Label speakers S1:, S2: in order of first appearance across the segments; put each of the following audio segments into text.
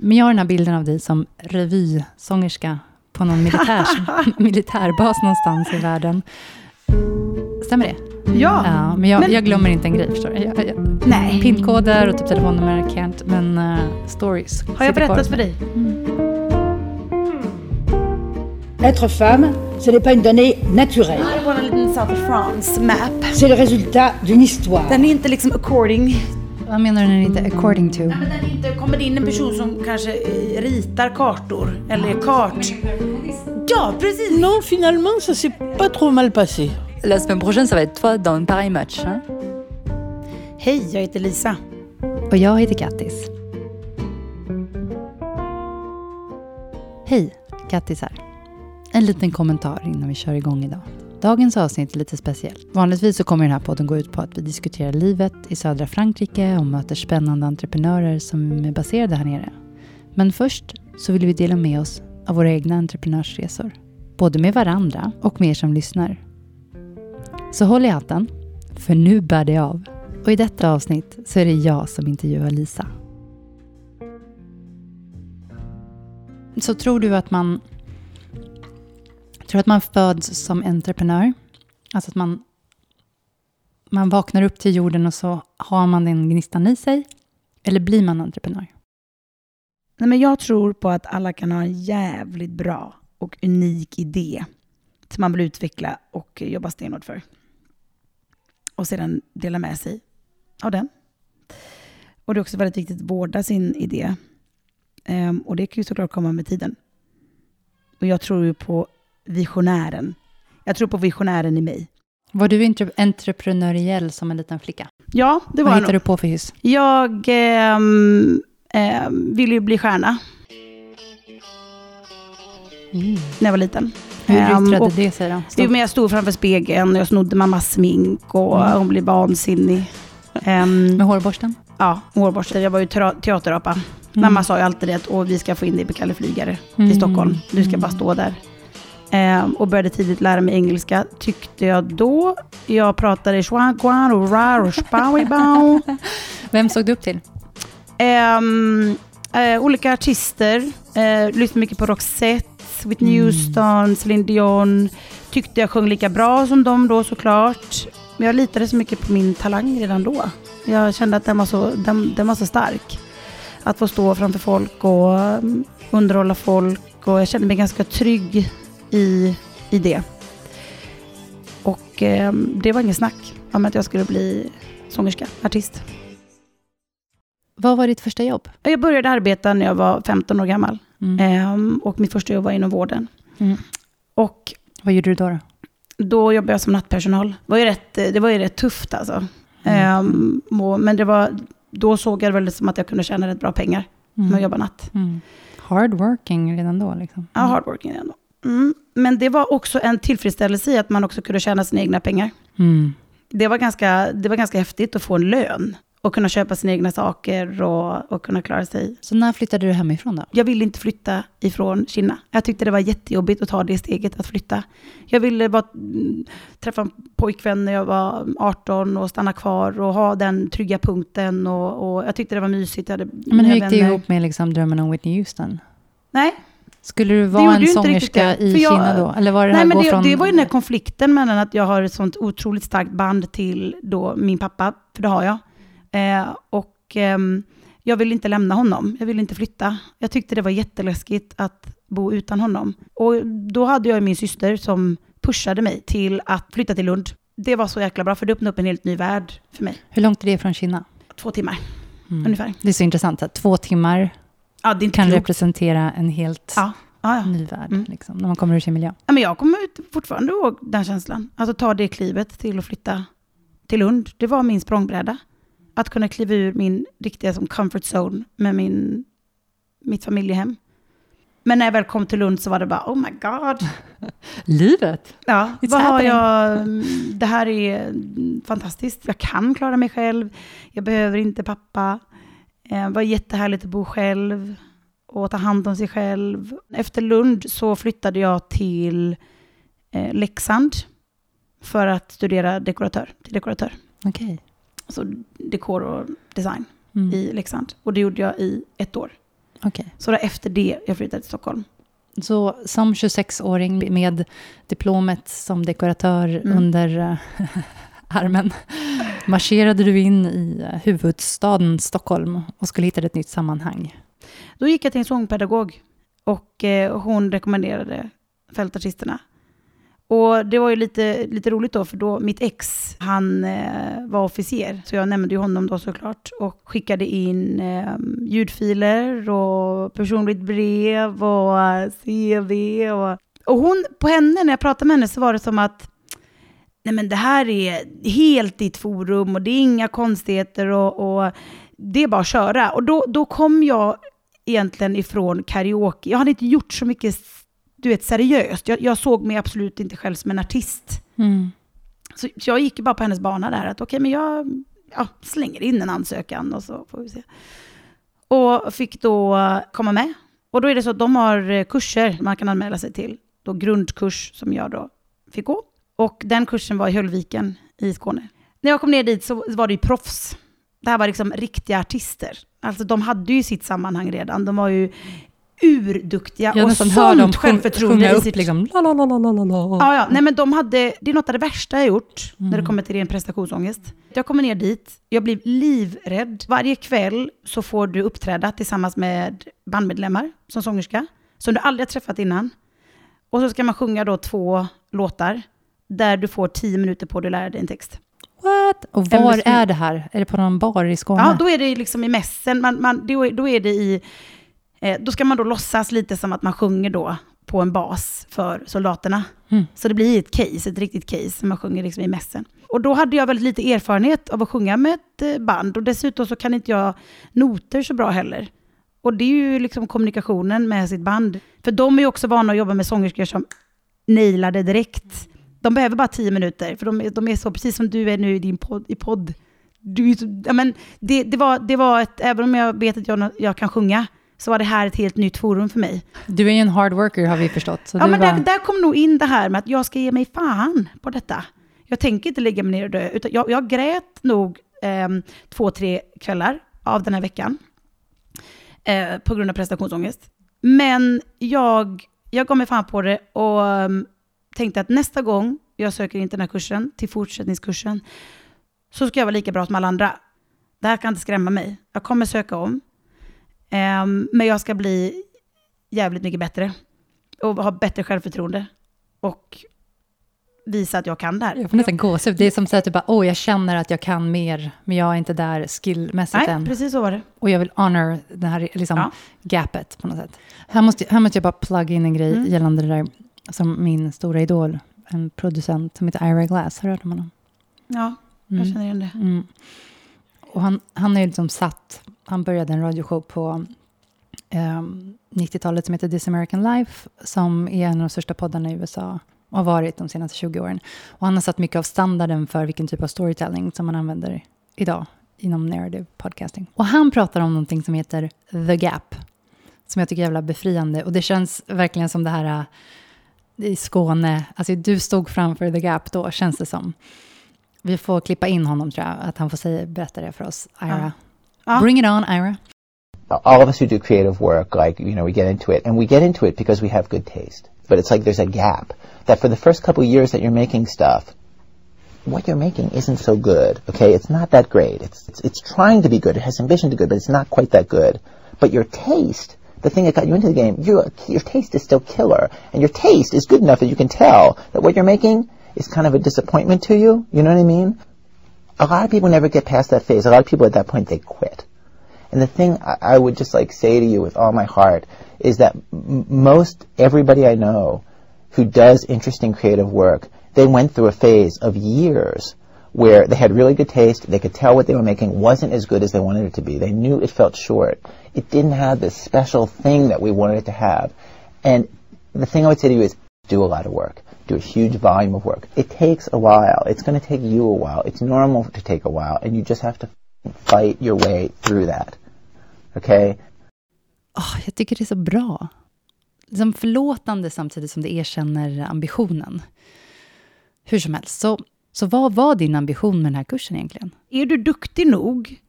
S1: Men jag har den här bilden av dig som revysångerska på någon militärs, militärbas någonstans i världen. Stämmer det?
S2: Ja.
S1: ja men, jag,
S2: Men-
S1: jag glömmer inte en grej, förstår du. Jag, jag,
S2: Nej.
S1: Pinkoder och typ telefonnummer can't, men uh, stories.
S2: Har jag berättat för dig?
S3: Être femme, ce n'est pas une donnée naturelle.
S2: Det var en liten South of France map.
S3: C'est le résultat d'une histoire.
S2: Den är inte liksom according.
S1: Vad menar du när det inte är according to?
S2: Men den är inte, kommer det in en person som kanske ritar kartor eller är kart... Ja, precis!
S4: Non, finalement, ça s'est pas trop mal passé.
S5: La semaine prochaine, ça va être toi dans une pareille match. Hein
S2: Hej, jag heter Lisa.
S1: Och jag heter Kattis. Hej, Kattis här. En liten kommentar innan vi kör igång idag. Dagens avsnitt är lite speciellt. Vanligtvis så kommer den här podden gå ut på att vi diskuterar livet i södra Frankrike och möter spännande entreprenörer som är baserade här nere. Men först så vill vi dela med oss av våra egna entreprenörsresor. Både med varandra och med er som lyssnar. Så håll i hatten, för nu bär det av. Och i detta avsnitt så är det jag som intervjuar Lisa. Så tror du att man tror att man föds som entreprenör? Alltså att man, man vaknar upp till jorden och så har man den gnistan i sig? Eller blir man entreprenör?
S2: Nej, men jag tror på att alla kan ha en jävligt bra och unik idé som man vill utveckla och jobba stenhårt för. Och sedan dela med sig av den. Och det är också väldigt viktigt att vårda sin idé. Um, och det kan ju såklart komma med tiden. Och jag tror ju på visionären. Jag tror på visionären i mig.
S1: Var du entreprenöriell som en liten flicka?
S2: Ja, det var
S1: Vad
S2: jag
S1: hittade
S2: nog.
S1: du på för hyss?
S2: Jag ehm, ehm, ville ju bli stjärna när jag var liten.
S1: Hur
S2: Ehm,
S1: yttrade det sig då?
S2: Jo, men jag stod framför spegeln och jag snodde mammas smink och
S1: Mm.
S2: hon blev vansinnig. Um,
S1: Med hårborsten?
S2: ja, hårborste. Jag var ju teaterapa.
S1: Mm.
S2: Mamma sa ju alltid det att vi ska få in dig på Kalle Flygare
S1: Mm.
S2: i Stockholm. Du ska bara stå där. Ehm, och började tidigt lära mig engelska, tyckte jag då. Jag pratade schwan, kwan och rar och spawibau.
S1: Vem såg du upp till?
S2: Ehm, eh, olika artister. Uh, lyssnade mycket på Roxette, Whitney
S1: Mm.
S2: Houston, Celine Dion. Tyckte jag sjöng lika bra som dem då såklart. Men jag litade så mycket på min talang redan då. Jag kände att den var så, den, den var så stark. Att få stå framför folk och um, underhålla folk. Och jag kände mig ganska trygg i, i det. Och ehm, det var ingen snack om att jag skulle bli sångerska, artist.
S1: Vad var ditt första jobb?
S2: Jag började arbeta när jag var 15 år gammal.
S1: Mm.
S2: Ehm, och mitt första jobb var inom vården.
S1: Mm.
S2: Och
S1: Vad gjorde du då? då?
S2: då jobbade jag som nattpersonal. Det var ju rätt, det var ju rätt tufft alltså. Ehm, och, men det var, då såg jag det väl som att jag kunde tjäna rätt bra pengar med att jobba natt.
S1: Mm. Hard working redan då liksom.
S2: Ja, hardworking ändå. Mm. Men det var också en tillfredsställelse i att man också kunde tjäna sina egna pengar.
S1: Mm.
S2: Det var ganska, det var ganska häftigt att få en lön. Och kunna köpa sina egna saker och, och kunna klara sig.
S1: Så när flyttade du hemifrån då?
S2: Jag ville inte flytta ifrån Kina. Jag tyckte det var jättejobbigt att ta det steget att flytta. Jag ville bara mm, träffa en pojkvän när jag var 18 och stanna kvar och ha den trygga punkten. Och, och jag tyckte det var mysigt. Jag hade
S1: Men hur gick det ihop med liksom drömmen om Whitney Houston?
S2: Nej,
S1: Skulle du vara en sångerska i
S2: jag-
S1: Kina då? Eller var det
S2: Nej
S1: här
S2: men det,
S1: från...
S2: det var ju den här konflikten mellan att jag har ett sånt otroligt starkt band till då min pappa, för det har jag. Eh, och ehm, jag ville inte lämna honom, jag ville inte flytta. Jag tyckte det var jätteläskigt att bo utan honom. Och då hade jag min syster som pushade mig till att flytta till Lund. Det var så jäkla bra, för det öppnade upp en helt ny värld för mig.
S1: Hur långt är det från Kina?
S2: Två timmar,
S1: Mm.
S2: ungefär.
S1: Det är så intressant två timmar
S2: Ja, det är inte
S1: kan
S2: klokt.
S1: representera en helt
S2: Ja, ja, ja.
S1: ny värld,
S2: Mm.
S1: liksom, när man kommer ur sin miljö.
S2: Ja, men jag kommer fortfarande ihåg den känslan. Alltså ta det klivet till att flytta till Lund. Det var min språngbräda. Att kunna kliva ur min riktiga som comfort zone med min, mitt familjehem. Men när jag väl kom till Lund så var det bara, oh my god.
S1: Livet?
S2: Ja,
S1: It's
S2: vad har
S1: happening.
S2: jag? mm, Det här är fantastiskt. Jag kan klara mig själv. Jag behöver inte pappa. Eh, Det var jättehärligt att bo själv och ta hand om sig själv. Efter Lund så flyttade jag till eh, Leksand för att studera dekoratör, till dekoratör.
S1: Okej.
S2: Alltså dekor och design
S1: Mm.
S2: i Leksand. Och det gjorde jag i ett år.
S1: Okej.
S2: Så efter det jag flyttade till Stockholm.
S1: Så som 26-åring med diplomet som dekoratör
S2: Mm.
S1: under eh, armen marscherade du in i eh, huvudstaden Stockholm och skulle hitta ett nytt sammanhang.
S2: Då gick jag till en sångpedagog eh, och hon rekommenderade fältartisterna. Och det var ju lite, lite roligt då, för då mitt ex, han eh, var officer. Så jag nämnde ju honom då såklart. Och skickade in eh, ljudfiler och personligt brev och eh, CV. Och, och hon, på henne, när jag pratade med henne så var det som att nej men det här är helt ditt forum och det är inga konstigheter och, och det är bara att köra. Och då, då kom jag egentligen ifrån karaoke. Jag hade inte gjort så mycket du vet, seriöst. Jag, jag såg mig absolut inte själv som en artist.
S1: Mm.
S2: Så jag gick bara på hennes bana där, att okej, men jag ja, slänger in en ansökan och så får vi se. Och fick då komma med. Och då är det så att de har kurser man kan anmäla sig till. Då grundkurs som jag då fick gå. Och den kursen var i Höllviken i Skåne. När jag kom ner dit så var det ju proffs. Det här var liksom riktiga artister. Alltså de hade ju sitt sammanhang redan. De var ju urduktiga
S1: Jag
S2: och
S1: nästan hör dem
S2: sånt självförtroende
S1: upp
S2: sitt
S1: liksom la la la la la la la.
S2: Ja, ja. Nej, men de hade, det är något av det värsta jag gjort när det
S1: Mm.
S2: kommer till ren prestationsångest. Jag kommer ner dit, jag blir livrädd. Varje kväll så får du uppträda tillsammans med bandmedlemmar som sångerska, som du aldrig har träffat innan. Och så ska man sjunga då två låtar där du får tio minuter på dig att lära dig en text.
S1: What? Och var är det här? Är det på någon bar i Skåne?
S2: Ja, då är det liksom i mässen, man, man, då, är, då är det i... Eh, då ska man då låtsas lite som att man sjunger då på en bas för soldaterna.
S1: Mm.
S2: Så det blir ett case, ett riktigt case, som man sjunger liksom i mässen. Och då hade jag väldigt lite erfarenhet av att sjunga med ett eh, band. Och dessutom så kan inte jag noter så bra heller. Och det är ju liksom kommunikationen med sitt band. För de är ju också vana att jobba med sångerskor som nailar det direkt. De behöver bara tio minuter, för de, är- de är så, precis som du är nu i din podd. I podd. Du, ja, men det, det, var, det var ett, även om jag vet att jag, jag kan sjunga, så var det här ett helt nytt forum för mig.
S1: Du är ju en hard worker har vi förstått.
S2: Ja, men
S1: var...
S2: där, där kom nog in det här med att jag ska ge mig fan på detta. Jag tänker inte lägga mig ner och dö, utan jag, jag grät nog ehm, två, tre kvällar av den här veckan. Eh, på grund av prestationsångest. Men jag, jag gav mig fan på det och ehm, tänkte att nästa gång jag söker in till den här kursen, till fortsättningskursen, så ska jag vara lika bra som alla andra. Det här kan inte skrämma mig. Jag kommer söka om. Ehm, men jag ska bli jävligt mycket bättre och ha bättre självförtroende och visa att jag kan det här.
S1: Jag får nästan gåshud. Det är som att du bara, åh, jag känner att jag kan mer, men jag är inte där skillmässigt
S2: Nej,
S1: än.
S2: precis så var det.
S1: Och jag vill honor det här liksom,
S2: Ja.
S1: gapet på något sätt. Här måste, här måste jag bara plugga in en grej
S2: Mm.
S1: gällande det där som min stora idol, en producent som heter Ira Glass. Har du hört om honom?
S2: Ja,
S1: Mm.
S2: jag känner igen det.
S1: Mm. Och han, han är ju liksom satt, han började en radioshow på ehm, 90-talet som heter This American Life, som är en av de största poddarna i USA och har varit de senaste 20 åren. Och han har satt mycket av standarden för vilken typ av storytelling som man använder idag inom narrative podcasting. Och han pratar om någonting som heter the gap, som jag tycker är jävla befriande. Och det känns verkligen som det här i Skåne, alltså du stod framför the gap då, känns det som. Vi får klippa in honom tror jag, att han får säga, berätta det för oss, Ira.
S2: Ja.
S1: Bring it on, Ira.
S6: all of us who do creative work, like, you know, we get into it, and we get into it because we have good taste. But it's like there's a gap that for the first couple of years that you're making stuff, what you're making isn't so good, okay? It's not that great. It's, it's, it's trying to be good. It has ambition to be good, but it's not quite that good. But your taste, the thing that got you into the game, your, your taste is still killer. And your taste is good enough that you can tell that what you're making is kind of a disappointment to you. You know what I mean? A lot of people never get past that phase. A lot of people at that point, they quit. And the thing I, I would just like say to you with all my heart is that m- most everybody I know who does interesting creative work, they went through a phase of years where they had really good taste, they could tell what they were making wasn't as good as they wanted it to be. They knew it felt short. It didn't have this special thing that we wanted it to have. And the thing I would say to you is do a lot of work. Do a huge volume of work. It takes a while. It's going to take you a while. It's normal to take a while, and you just have to fight your way through that. Okay?
S1: Åh, jag tycker det är så bra. Liksom förlåtande samtidigt som det erkänner ambitionen. Hur som helst, så, så vad var din ambition med den här kursen egentligen?
S2: Är du duktig nog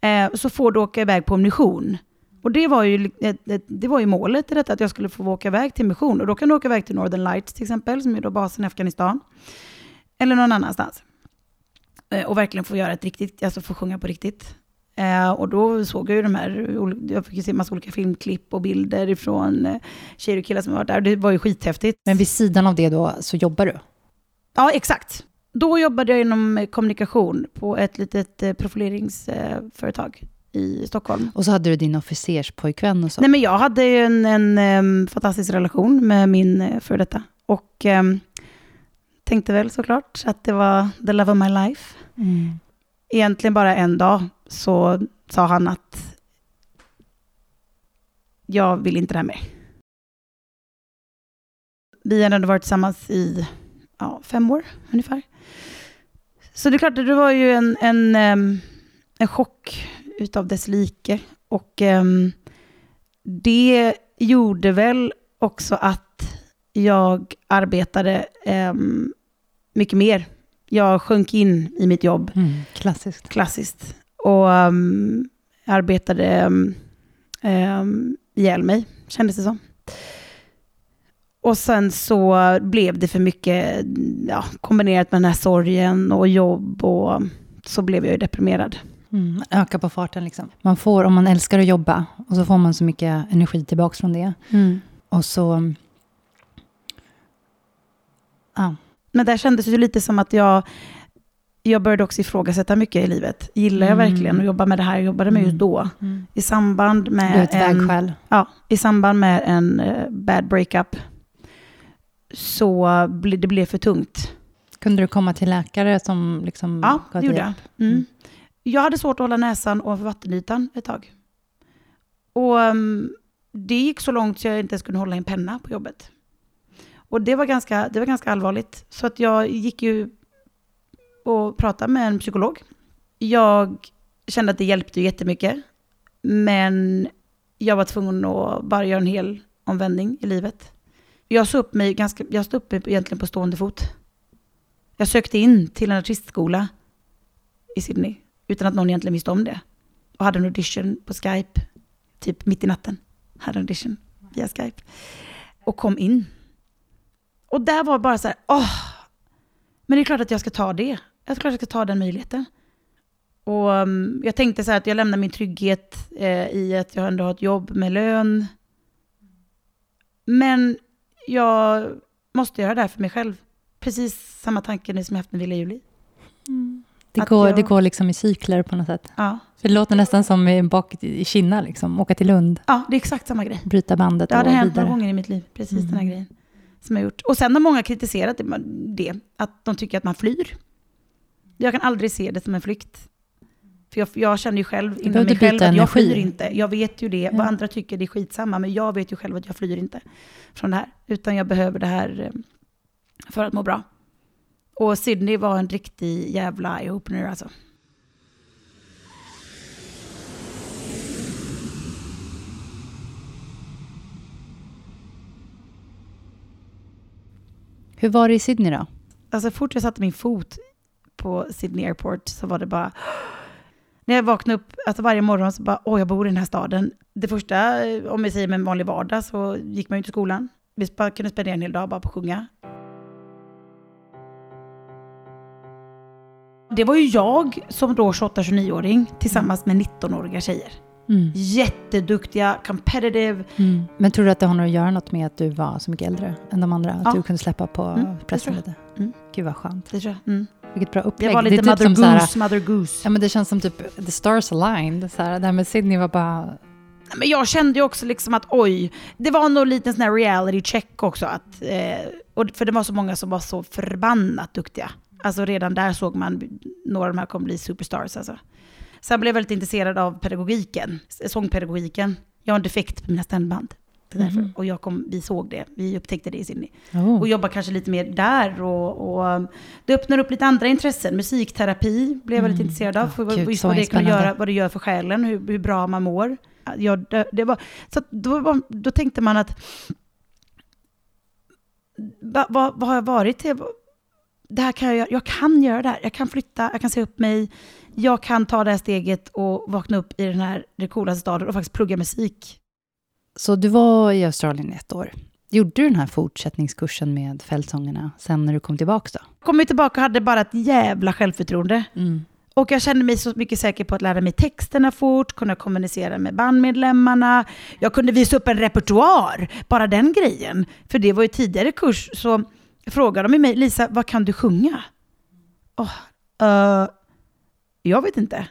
S2: eh, så får du åka iväg på mission Och det var, ju, det var ju målet i detta, att jag skulle få åka iväg till mission. Och då kan du åka iväg till Northern Lights till exempel, som är då basen i Afghanistan. Eller någon annanstans. Eh, Och verkligen få göra ett riktigt, alltså få sjunga på riktigt. Eh, och då såg jag ju de här, jag fick ju se massa olika filmklipp och bilder ifrån eh, tjejer och killar som varit där. Det var ju skithäftigt.
S1: Men vid sidan av det då så jobbar du?
S2: Ja, exakt. Då jobbade jag inom eh, kommunikation på ett litet eh, profileringsföretag i Stockholm.
S1: Och så hade du din officerspojkvän och så?
S2: Nej, men jag hade en, en em, fantastisk relation med min uh, för detta. Och em, tänkte väl såklart att det var the love of my life.
S1: Mm.
S2: Egentligen bara en dag så sa han att jag vill inte det här mer. Vi hade varit tillsammans i ja, fem år ungefär. Så det är klart, det var ju en, en, em, en chock utav dess like. Och em, det gjorde väl också att jag arbetade em, mycket mer. Jag sjönk in i mitt jobb
S1: Mm. Klassiskt.
S2: klassiskt. Och arbetade um, ihjäl mig, kändes det som. Och sen så blev det för mycket, ja, kombinerat med den här sorgen och jobb och så blev jag ju deprimerad.
S1: Mm. Öka på farten liksom. Man får, om man älskar att jobba, och så får man så mycket energi tillbaka från det. Och så... Ja.
S2: Men där kändes det lite som att jag, jag började också ifrågasätta mycket i livet. Gillar jag
S1: Mm.
S2: verkligen att jobba med det här jag jobbade med just då? I samband
S1: Du är
S2: med
S1: ett
S2: en...
S1: vägskäl.
S2: Ja, i samband med en eh, bad breakup så ble, det blev för tungt.
S1: Kunde du komma till läkare som liksom
S2: Ja, det gjorde jag.
S1: hjälp?
S2: Mm.
S1: Mm.
S2: Jag hade svårt att hålla näsan ovanför vattenytan ett tag. Och ehm, det gick så långt så jag inte ens kunde hålla en penna på jobbet. Och det var ganska, det var ganska allvarligt. Så att jag gick ju och pratade med en psykolog. Jag kände att det hjälpte jättemycket. Men jag var tvungen att bara göra en hel omvändning i livet. Jag såg upp mig ganska, jag stod upp mig egentligen på stående fot. Jag sökte in till en artistskola i Sydney utan att någon egentligen visste om det. Och hade en audition på Skype, typ mitt i natten. Hade en audition via Skype. Och kom in. Och där var bara så här, åh, men det är klart att jag ska ta det. Jag är klart att jag ska ta den möjligheten. Och um, jag tänkte så här att jag lämnar min trygghet eh, i att jag ändå har ett jobb med lön. Men jag måste göra det här för mig själv. Precis samma tanke nu som jag haft med Villa Juli.
S1: Det,
S2: Att
S1: går,
S2: jag-
S1: det går liksom i cykler på något sätt.
S2: Ja.
S1: För det låter nästan som bak i Kina, liksom. åka till Lund,
S2: ja, det är exakt samma grej.
S1: bryta bandet
S2: Det hade
S1: och
S2: hänt
S1: vidare.
S2: några gånger i mitt liv, precis den här
S1: Mm.
S2: grejen. Som jag gjort. Och sen har många kritiserat det, det, att de tycker att man flyr. Jag kan aldrig se det som en flykt. För jag, jag känner ju själv inom mig själv att jag flyr inte. Jag vet ju det,
S1: Ja.
S2: vad andra tycker det är skitsamma, men jag vet ju själv att jag flyr inte från det här. Utan jag behöver det här eh, för att må bra. Och Sydney var en riktig jävla eye-opener alltså.
S1: Hur var det i Sydney då?
S2: Alltså fort jag satte min fot på Sydney Airport så var det bara... När jag vaknade upp, alltså varje morgon så bara, åh jag bor i den här staden. Det första, om jag säger med en vanlig vardag, så gick man ju till skolan. Vi bara kunde spendera en hel dag bara på att sjunga. Det var ju jag som då 28-29-åring tillsammans med 19-åriga tjejer.
S1: Mm.
S2: Jätteduktiga, competitive.
S1: Mm. Men tror du att det har något att göra något med att du var så mycket äldre än de andra? Att
S2: Ja.
S1: du kunde släppa på
S2: Mm,
S1: pressen lite?
S2: Mm.
S1: Gud vad skönt.
S2: Det tror jag. Mm.
S1: Vilket bra upplägg.
S2: Jag var
S1: Det
S2: lite
S1: är typ
S2: mother
S1: här-
S2: goose, mother goose.
S1: Ja, men det känns som typ the stars aligned. Så här, det här med Sydney var bara...
S2: Men jag kände ju också liksom att oj, det var nog lite sån här reality check också. Att, eh, och för det var så många som var så förbannat duktiga. Alltså redan där såg man några av de här kommer bli superstars. Alltså. Sen blev jag väldigt intresserad av pedagogiken, sångpedagogiken. Jag har en defekt på mina stämband. Det är därför.
S1: Mhm.
S2: Och jag kom, vi såg det, vi upptäckte det i Sydney.
S1: Oh.
S2: Och jobbar kanske lite mer där. Och, och det öppnar upp lite andra intressen. Musikterapi blev jag väldigt
S1: Mm.
S2: intresserad av.
S1: Ja,
S2: För vad-
S1: gud,
S2: vad det, kan göra, vad det gör för själen, hur, hur bra man mår. Ja, det, det var, så då, då tänkte man att... Va, vad, vad har jag varit till? det här kan jag, göra. jag kan göra det här. Jag kan flytta, jag kan se upp mig. Jag kan ta det här steget och vakna upp i den här det coolaste staden och faktiskt plugga musik.
S1: Så du var i Australien i ett år. Gjorde du den här fortsättningskursen med fältsångerna sen när du kom tillbaka då?
S2: Kom ju tillbaka och hade bara ett jävla självförtroende. Och jag kände mig så mycket säker på att lära mig texterna fort, kunna kommunicera med bandmedlemmarna. Jag kunde visa upp en repertoar, bara den grejen. För det var ju tidigare kurs, så frågade de mig, Lisa, vad kan du sjunga? Oh, uh, jag vet inte.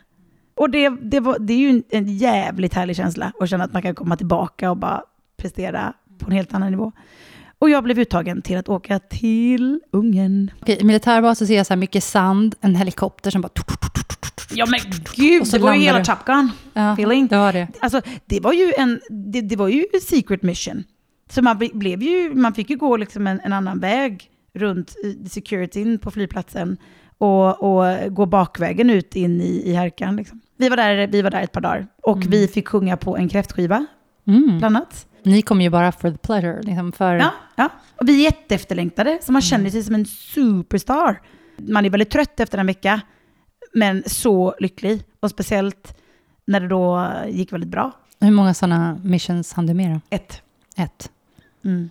S2: Och det, det, var, det är ju en, jävligt härlig känsla att känna att man kan komma tillbaka och bara prestera på en helt annan nivå. Och jag blev uttagen till att åka till Ungern.
S1: Okej, I militärbasen ser jag så här mycket sand, en helikopter som bara...
S2: Ja men gud, det var ju hela. Top Gun
S1: Ja,
S2: feeling.
S1: det var det.
S2: Alltså, det var ju en, det, det var ju secret mission. Så man ble- blev ju, man fick ju gå liksom en, en annan väg runt i securityn på flygplatsen och, och gå bakvägen ut in i, i härkan. Liksom. Vi, var där, vi var där ett par dagar och vi fick sjunga på en kräftskiva,
S1: Mm.
S2: bland annat.
S1: Ni kom ju bara for the pleasure, liksom för...
S2: Ja, ja. Och vi är jätteefterlängtade, så man känner sig som en superstar. Man är väldigt trött efter en vecka, men så lycklig. Och speciellt när det då gick väldigt bra.
S1: Hur många sådana missions hann du med då?
S2: Ett.
S1: Ett.
S2: Mm.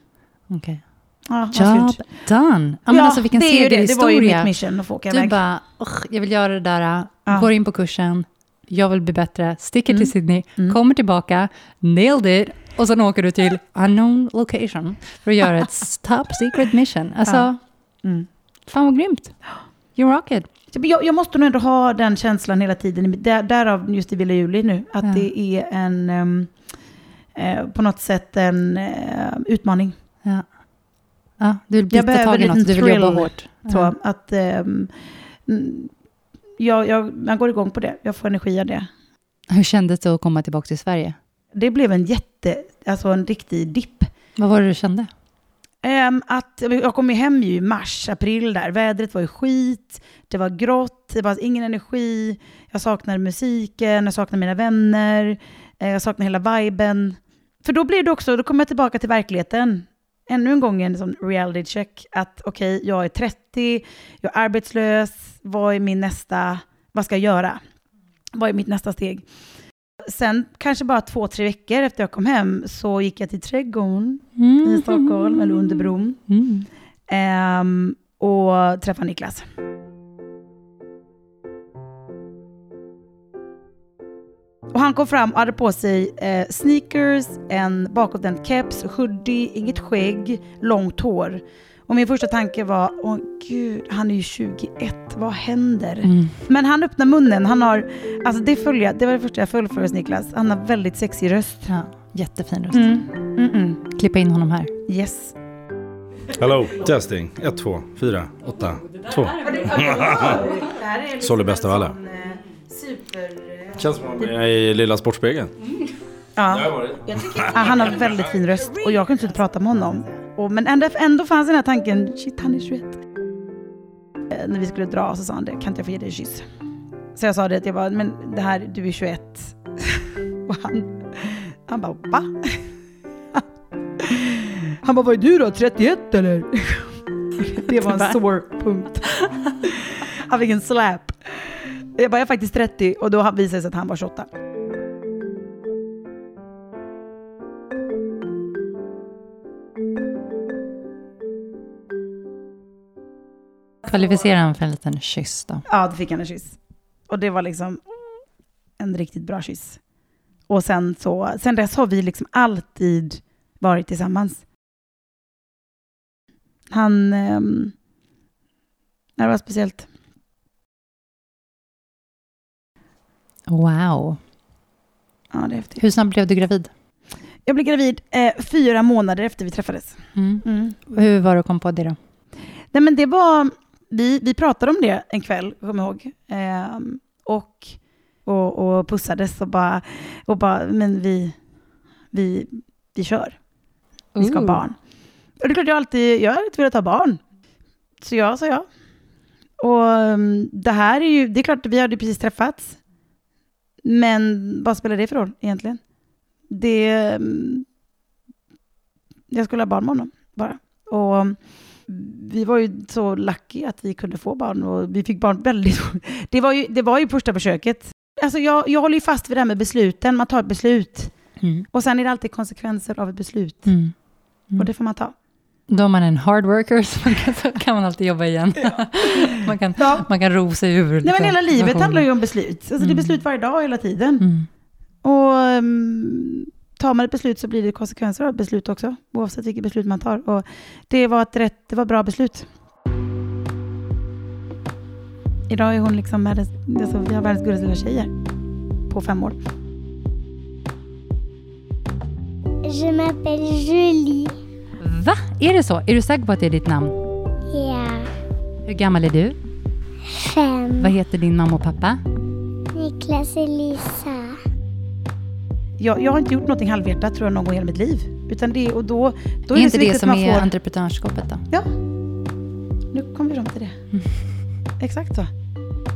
S1: Okej.
S2: Ja,
S1: Job done. Ja, men alltså vilken
S2: det, ju det. det var ju mitt
S1: segerhistoria.
S2: mission att få åka
S1: Du
S2: iväg.
S1: bara, "Ugh, jag vill göra det där,
S2: Ja.
S1: går in på kursen, jag vill bli bättre, sticker
S2: Mm.
S1: till Sydney,
S2: Mm.
S1: kommer tillbaka, nailed it, och sen åker du till unknown location för att göra ett top secret mission. Alltså,
S2: Ja. Mm.
S1: fan vad grymt. You rock it.
S2: Jag, jag måste nog ändå ha den känslan hela tiden, där, därav just i Villa Juli nu, att
S1: Ja.
S2: det är en, ehm, eh, på något sätt en eh, utmaning.
S1: Ja. Ja, du
S2: Jag behöver en liten thrill,
S1: hårt.
S2: Så
S1: Ja.
S2: att mm, jag, jag, jag går igång på det, jag får energi av det.
S1: Hur kändes det att komma tillbaka till Sverige?
S2: Det blev en jätte, alltså en riktig dipp.
S1: Vad var det du kände?
S2: Ehm, att, jag kom ju hem ju i mars, april där. Vädret var ju skit, det var grått, det var ingen energi. Jag saknade musiken, jag saknade mina vänner, eh, jag saknade hela viben. För då blev det också, då kom jag tillbaka till verkligheten. Ännu en gång en sån reality check. Att okej, jag är 30, jag är arbetslös, vad är min nästa, vad ska jag göra? Vad är mitt nästa steg? Sen kanske bara två, tre veckor efter jag kom hem så gick jag till Trädgården i Stockholm, eller under bron.
S1: Mm.
S2: Ehm, och träffade Niklas. Och han kom fram och hade på sig eh, sneakers, en bakåtvänd keps, hoodie, inget skägg, långt hår. Och min första tanke var, åh gud, han är ju 21, vad händer?
S1: Mm.
S2: Men han öppnar munnen, han har, alltså det följde jag, det var det första jag föll för hos Niklas. Han har väldigt sexig röst.
S1: Ja, jättefin röst.
S2: Mm. Mm-mm.
S1: Klippa in honom här.
S2: Yes.
S7: Hello, testing. 1, 2, 4, 8, 2. Solly bäst av alla.
S2: eh, Super...
S7: Känns som att jag är i Lilla Sportspegeln.
S2: Ja. Ja, han har väldigt fin röst och jag kunde inte prata med honom. Och, men ändå, ändå fanns den här tanken, shit han är 21. Eh, När vi skulle dra så sa han det, kan inte jag få ge dig en kyss? Så jag sa det, att jag bara, men det här, du är 21. och han, han bara, va? han bara, vad är du då, 31 eller? det var en sår punkt. han fick en slap. Jag bara, jag är faktiskt 30 och då visade det sig att han var 28.
S1: Kvalificera han för en liten kyss då.
S2: Ja, då fick han en kyss. Och det var liksom en riktigt bra kyss. Och sen så, sen dess har vi liksom alltid varit tillsammans. Han, ehm, det var speciellt.
S1: Wow.
S2: Ja, det är häftigt.
S1: Hur snabbt blev du gravid?
S2: Jag blev gravid eh, fyra månader efter vi träffades.
S1: Mm.
S2: Mm.
S1: Hur var det att komma på det då?
S2: Nej men det var, vi, vi pratade om det en kväll, kommer jag ihåg. Ehm, och, och, och pussades och bara, och bara men vi, vi, vi kör. Vi ska ha barn. Och det är klart jag alltid, jag har alltid velat ha barn. Så jag sa ja. Och um, det här är ju, det är klart vi hade precis träffats. Men vad spelar det för roll egentligen? Det, um, jag skulle ha barn med honom bara. Och vi var ju så lucky att vi kunde få barn och vi fick barn väldigt... Det var ju, det var ju första försöket. Alltså jag, jag håller ju fast vid det här med besluten. Man tar ett beslut
S1: Mm.
S2: och sen är det alltid konsekvenser av ett beslut.
S1: Mm. Mm.
S2: Och det får man ta.
S1: Då är man en hard worker så man kan, så kan man alltid jobba igen. man, kan,
S2: Ja.
S1: man kan ro sig ur.
S2: Nej, men hela livet handlar ju om beslut. Alltså Det är
S1: Mm.
S2: beslut varje dag, hela tiden.
S1: Mm.
S2: Och um, tar man ett beslut så blir det konsekvenser av ett beslut också, oavsett vilket beslut man tar. Och det var ett rätt, det var bra beslut. Idag är hon liksom världens, alltså, vi har världens gulligaste lilla tjejer på fem år.
S8: Je m'appelle Julie.
S1: Va? Är det så? Är du säker på att det är ditt namn?
S8: Ja.
S1: Hur gammal är du?
S8: Fem.
S1: Vad heter din mamma och pappa?
S8: Niklas och Lisa.
S2: Jag, jag har inte gjort någonting halvhjärtat tror jag någon gång i hela mitt liv. Utan det, och då, då
S1: är
S2: är det
S1: inte det
S2: viktigt
S1: som
S2: att man
S1: är
S2: får...
S1: entreprenörskapet då?
S2: Ja, nu kommer vi fram till det. Exakt så.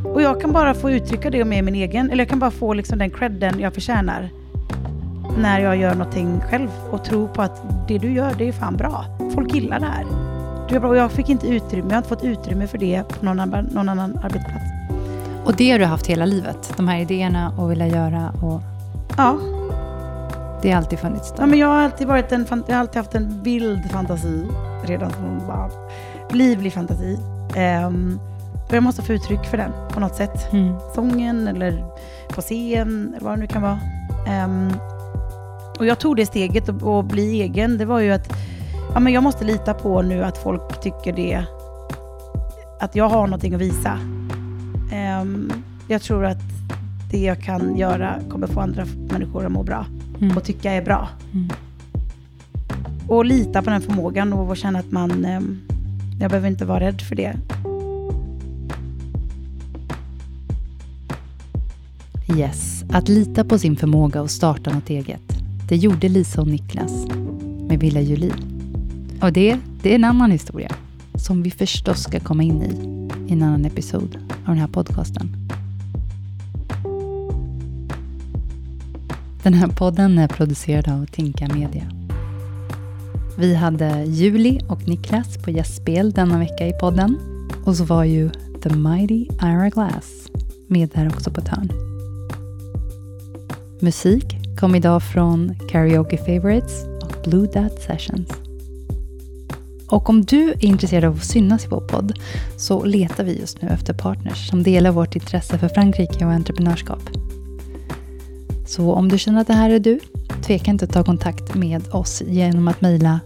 S2: Och jag kan bara få uttrycka det med min egen, eller jag kan bara få liksom den credden jag förtjänar när jag gör någonting själv och tro på att det du gör, det är fan bra. Folk gillar det här. Du är bra. Och jag fick inte utrymme, jag har inte fått utrymme för det på någon annan, någon annan arbetsplats.
S1: Och det har du haft hela livet? De här idéerna och vilja göra och
S2: Ja,
S1: det har alltid funnits där?
S2: ja men jag har alltid varit en, jag har alltid haft en vild fantasi redan från barn. Livlig fantasi. Och jag måste få uttryck för den på något sätt.
S1: Mm.
S2: sången eller på scen eller vad det nu kan vara. Ehm, och jag tog det steget att att bli egen. Det var ju att ja, men jag måste lita på nu att folk tycker det, att jag har någonting att visa. Ehm, jag tror att det jag kan göra kommer få andra människor att må bra
S1: Mm.
S2: och tycka är bra.
S1: Mm.
S2: Och lita på den förmågan och känna att man, ehm, jag behöver inte vara rädd för det.
S1: Yes, att lita på sin förmåga och starta något eget. Det gjorde Lisa och Niklas med Villa Julie. Och det, det är en annan historia som vi förstås ska komma in i i en annan episod av den här podcasten. Den här podden är producerad av Tinka Media. Vi hade Julie och Niklas på gästspel denna vecka i podden. Och så var ju The Mighty Ira Glass med där också på ett hörn. Musik kom idag från Karaoke Favorites och Blue Dot Sessions. Och om du är intresserad av att synas i vår podd så letar vi just nu efter partners som delar vårt intresse för Frankrike och entreprenörskap. Så om du känner att det här är du, tveka inte att ta kontakt med oss genom att mejla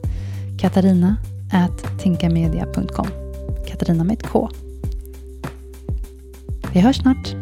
S1: katarina tinkamedia.com. Katarina med ett K. Vi hörs snart.